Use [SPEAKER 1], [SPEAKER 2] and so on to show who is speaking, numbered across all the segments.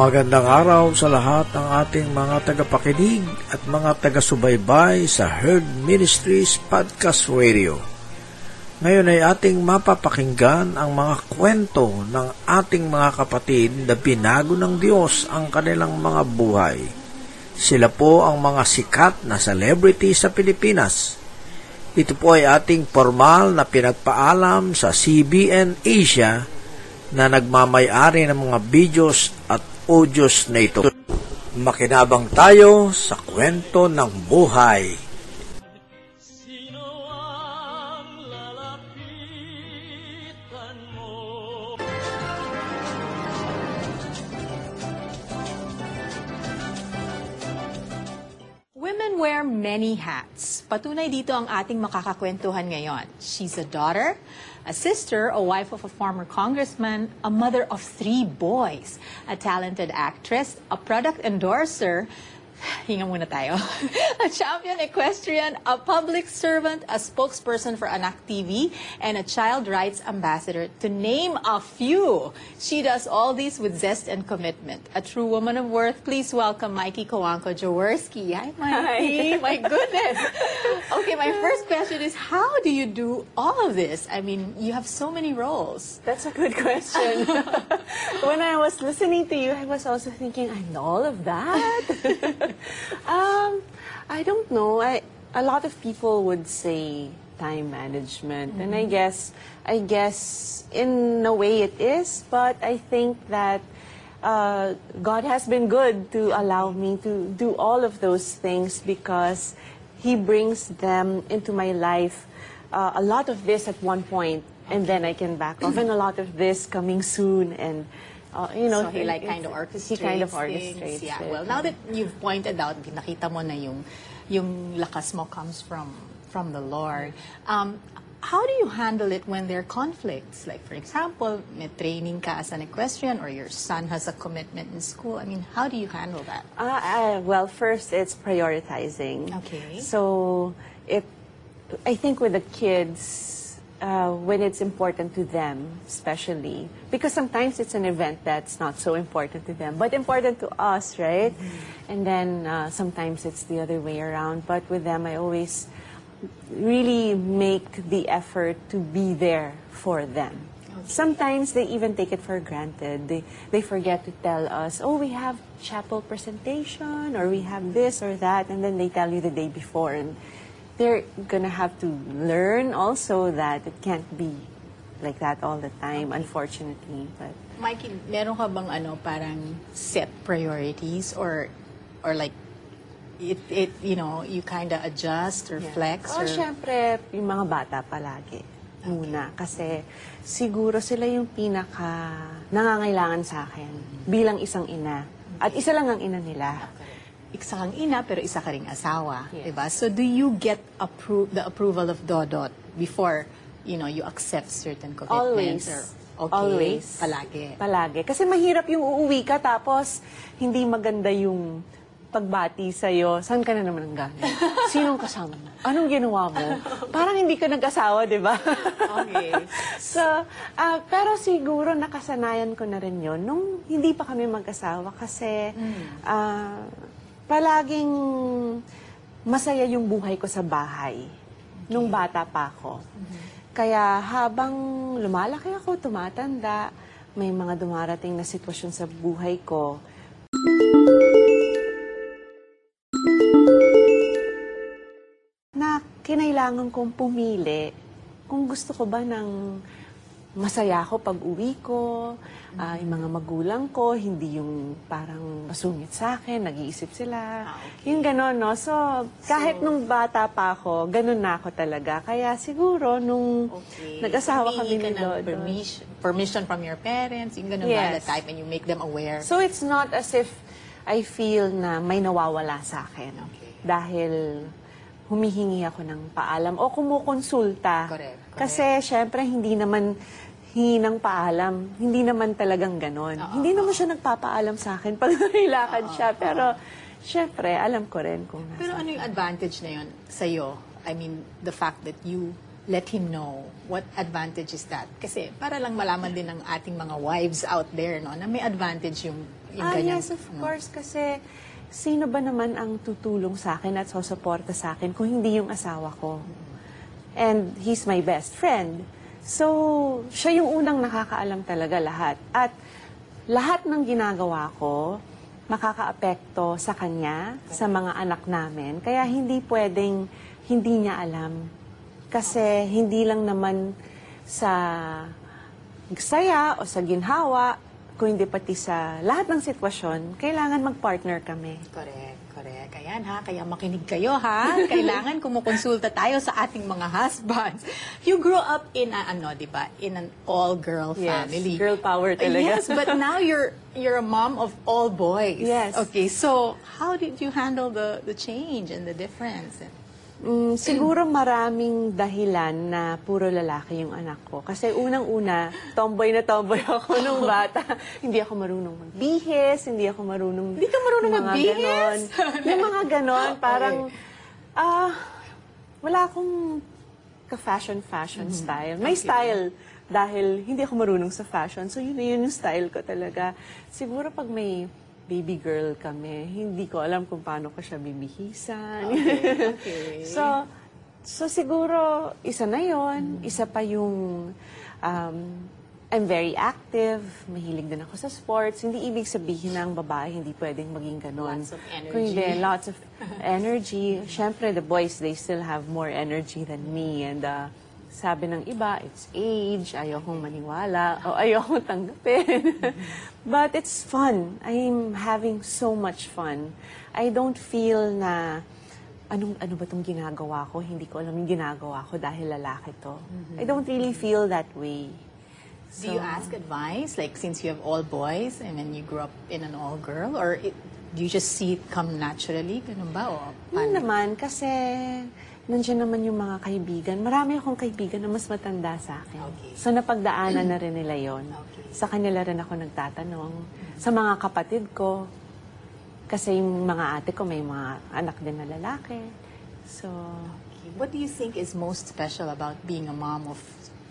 [SPEAKER 1] Magandang araw sa lahat ng ating mga tagapakinig at mga taga-subaybay sa Herd Ministries Podcast Radio. Ngayon ay ating mapapakinggan ang mga kwento ng ating mga kapatid na binago ng Diyos ang kanilang mga buhay. Sila po ang mga sikat na celebrity sa Pilipinas. Ito po ay ating formal na pinagpaalam sa CBN Asia na nagmamayari ng mga videos at audios na ito. Makinabang tayo sa kwento ng buhay.
[SPEAKER 2] Sino ang lalapitan mo?
[SPEAKER 3] Women wear many hats. Patunay dito ang ating makakakwentuhan ngayon. She's a daughter, a sister, a wife of a former congressman, a mother of three boys, a talented actress, a product endorser, hinga muna tayo, a champion equestrian, a public servant, a spokesperson for Anak TV, and a child rights ambassador, to name a few. She does all these with zest and commitment. A true woman of worth, please welcome Mikey Kowanko Jaworski. Hi, Mikey. My goodness. Okay, my first question is, how do you do all of this? I mean, you have so many roles.
[SPEAKER 4] That's a good question. when I was listening to you, I was also thinking, I know all of that. um, I don't know. I, a lot of people would say time management, and I guess, I guess, in a way it is. But I think that uh, God has been good to allow me to do all of those things because He brings them into my life. Uh, a lot of this at one point, and then I can back off, and a lot of this coming soon, and uh, you know,
[SPEAKER 3] so he like kind of orchestrates
[SPEAKER 4] He kind of
[SPEAKER 3] things.
[SPEAKER 4] orchestrates.
[SPEAKER 3] Yeah.
[SPEAKER 4] it.
[SPEAKER 3] Well, now that you've pointed out, nakita mo na yung yung lakas mo comes from from the Lord. Um, how do you handle it when there are conflicts? Like, for example, may training ka as an equestrian or your son has a commitment in school. I mean, how do you handle that?
[SPEAKER 4] Uh, uh, well, first it's prioritizing.
[SPEAKER 3] Okay.
[SPEAKER 4] So if I think with the kids, uh, when it's important to them, especially because sometimes it's an event that's not so important to them, but important to us, right? And then uh, sometimes it's the other way around. But with them, I always really make the effort to be there for them. Sometimes they even take it for granted. They, they forget to tell us, oh, we have chapel presentation, or we have this or that, and then they tell you the day before. And they're going to have to learn also that it can't be like that all the time, unfortunately. But
[SPEAKER 3] Mikey, meron ka bang ano, parang set priorities or or like it, it you know, you kind of adjust or flex
[SPEAKER 4] Oh,
[SPEAKER 3] or
[SPEAKER 4] syempre, yung mga bata palagi. Muna. Kasi siguro sila yung pinaka nangangailangan sa akin bilang isang ina. At isa lang ang ina nila.
[SPEAKER 3] Isa kang ina pero isa ka ring asawa,
[SPEAKER 4] Yes.
[SPEAKER 3] 'di ba? So do you get appro- the approval of Dodot before, you know, you accept certain commitments
[SPEAKER 4] Always.
[SPEAKER 3] or okay,
[SPEAKER 4] Always.
[SPEAKER 3] palagi.
[SPEAKER 4] Palagi. Kasi mahirap yung uuwi ka tapos hindi maganda yung pagbati sa'yo. Saan ka na naman ang galing? Sinong kasama mo? Anong ginawa mo? Parang hindi ka nag-asawa, di ba?
[SPEAKER 3] Okay.
[SPEAKER 4] so, ah, pero siguro nakasanayan ko na rin yon nung hindi pa kami mag-asawa kasi ah, palaging masaya yung buhay ko sa bahay nung bata pa ako. Kaya habang lumalaki ako, tumatanda, may mga dumarating na sitwasyon sa buhay ko. Kailangan kong pumili kung gusto ko ba ng masaya ako pag uwi ko, ah, yung mga magulang ko, hindi yung parang masungit sa akin, nag-iisip sila.
[SPEAKER 3] Ah, okay.
[SPEAKER 4] Yung gano'n, no? So, kahit nung bata pa ako, ganun na ako talaga. Kaya siguro, nung
[SPEAKER 3] Okay.
[SPEAKER 4] nag-asawa
[SPEAKER 3] Humingi
[SPEAKER 4] kami
[SPEAKER 3] ka
[SPEAKER 4] ni Lodo.
[SPEAKER 3] permission, permission from your parents, yung ganun ba
[SPEAKER 4] Yes.
[SPEAKER 3] the type, and you make them aware.
[SPEAKER 4] So, it's not as if I feel na may nawawala sa akin.
[SPEAKER 3] Okay.
[SPEAKER 4] Dahil humihingi ako ng paalam o kumukonsulta.
[SPEAKER 3] Correct, correct.
[SPEAKER 4] Kasi, syempre, hindi naman hingi ng paalam. Hindi naman talagang ganon. hindi naman siya nagpapaalam sa akin pag nailakad siya. Pero, syempre, alam ko rin kung nasa.
[SPEAKER 3] Pero ano yung advantage na yun sa'yo? I mean, the fact that you let him know. What advantage is that? Kasi para lang malaman din ng ating mga wives out there, no, na may advantage yung, yung
[SPEAKER 4] Ah,
[SPEAKER 3] ganyan.
[SPEAKER 4] yes, of
[SPEAKER 3] no?
[SPEAKER 4] course. Kasi, sino ba naman ang tutulong sa akin at susuporta sa akin kung hindi yung asawa ko? And he's my best friend. So, siya yung unang nakakaalam talaga lahat. At lahat ng ginagawa ko, makakaapekto sa kanya, sa mga anak namin. Kaya hindi pwedeng hindi niya alam. Kasi hindi lang naman sa saya o sa ginhawa, kung hindi pati sa lahat ng sitwasyon, kailangan mag-partner kami.
[SPEAKER 3] Correct, correct. Ayan ha, kaya makinig kayo ha. Kailangan kumukonsulta tayo sa ating mga husbands. You grew up in a, ano, di ba? In an all-girl
[SPEAKER 4] Yes,
[SPEAKER 3] family.
[SPEAKER 4] girl power talaga.
[SPEAKER 3] Yes, but now you're you're a mom of all boys.
[SPEAKER 4] Yes.
[SPEAKER 3] Okay, so how did you handle the the change and the difference?
[SPEAKER 4] Mm, siguro maraming dahilan na puro lalaki yung anak ko. Kasi unang-una, tomboy na tomboy ako nung bata. hindi ako marunong magbihis, hindi ako marunong...
[SPEAKER 3] Hindi ka marunong
[SPEAKER 4] mga
[SPEAKER 3] magbihis?
[SPEAKER 4] ganon. yung mga ganon, parang... Ah, wala akong ka-fashion-fashion
[SPEAKER 3] Mm-hmm.
[SPEAKER 4] style. May style dahil hindi ako marunong sa fashion. So yun, yun yung style ko talaga. Siguro pag may baby girl kami, hindi ko alam kung paano ko siya bibihisan.
[SPEAKER 3] okay.
[SPEAKER 4] so, so siguro, isa na yon Isa pa yung, um, I'm very active, mahilig din ako sa sports. Hindi ibig sabihin ang babae hindi pwedeng maging ganon.
[SPEAKER 3] Lots of energy.
[SPEAKER 4] Kung hindi, lots of energy. Siyempre, the boys, they still have more energy than me. And uh, sabi ng iba, it's age, ayokong maniwala, o ayokong tanggapin. But it's fun. I'm having so much fun. I don't feel na, anong, ano ba itong ginagawa ko? Hindi ko alam yung ginagawa ko dahil lalaki to. I don't really feel that way.
[SPEAKER 3] Do you ask advice? Like, since you have all boys and then you grew up in an all-girl? Or it, do you just see it come naturally? Ganun ba? O paano?
[SPEAKER 4] naman, kasi nandiyan naman yung mga kaibigan. Marami akong kaibigan na mas matanda sa akin.
[SPEAKER 3] Okay.
[SPEAKER 4] So napagdaanan na rin nila yon.
[SPEAKER 3] Okay.
[SPEAKER 4] Sa kanila rin ako nagtatanong. Sa mga kapatid ko. Kasi yung mga ate ko may mga anak din na lalaki. So,
[SPEAKER 3] Okay. What do you think is most special about being a mom of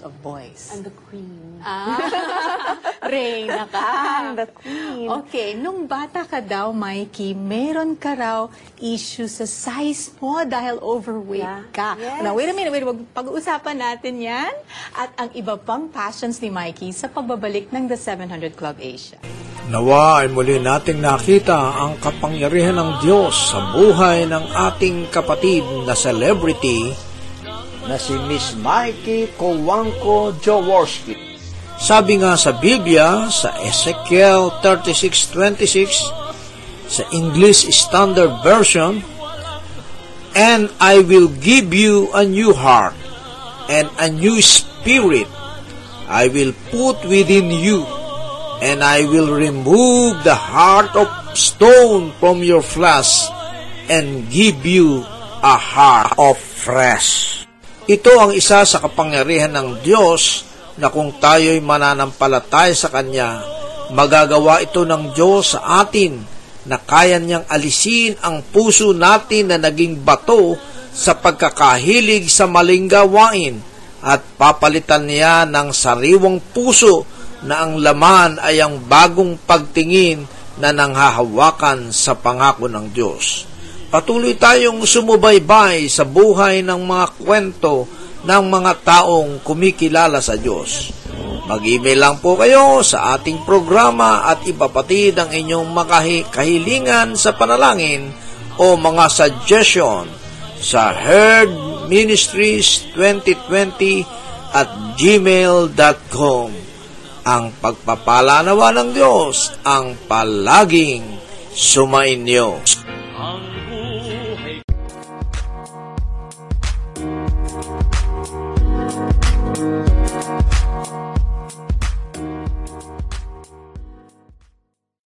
[SPEAKER 3] of boys?
[SPEAKER 4] I'm the queen.
[SPEAKER 3] Reyna ka.
[SPEAKER 4] I'm the queen.
[SPEAKER 3] Okay, nung bata ka daw, Mikey, meron ka raw issue sa size mo dahil overweight
[SPEAKER 4] Yeah.
[SPEAKER 3] ka.
[SPEAKER 4] Yes.
[SPEAKER 3] Now, wait a minute, wait, wag- pag-uusapan natin yan at ang iba pang passions ni Mikey sa pagbabalik ng The 700 Club Asia.
[SPEAKER 1] Nawa ay muli nating nakita ang kapangyarihan ng Diyos sa buhay ng ating kapatid na celebrity
[SPEAKER 5] na si Miss Mikey Kowanko Jaworski.
[SPEAKER 1] Sabi nga sa Biblia, sa Ezekiel 36.26, sa English Standard Version, And I will give you a new heart, and a new spirit I will put within you, and I will remove the heart of stone from your flesh, and give you a heart of flesh. Ito ang isa sa kapangyarihan ng Diyos na kung tayo'y mananampalataya sa Kanya, magagawa ito ng Diyos sa atin na kaya niyang alisin ang puso natin na naging bato sa pagkakahilig sa maling gawain at papalitan niya ng sariwang puso na ang laman ay ang bagong pagtingin na nanghahawakan sa pangako ng Diyos. Patuloy tayong sumubaybay sa buhay ng mga kwento ng mga taong kumikilala sa Diyos. Mag-email lang po kayo sa ating programa at ipapatid ang inyong makahi- kahilingan sa panalangin o mga suggestion sa Herd heartministries2020 at gmail.com. Ang pagpapala nawa ng Diyos ang palaging sumainyo.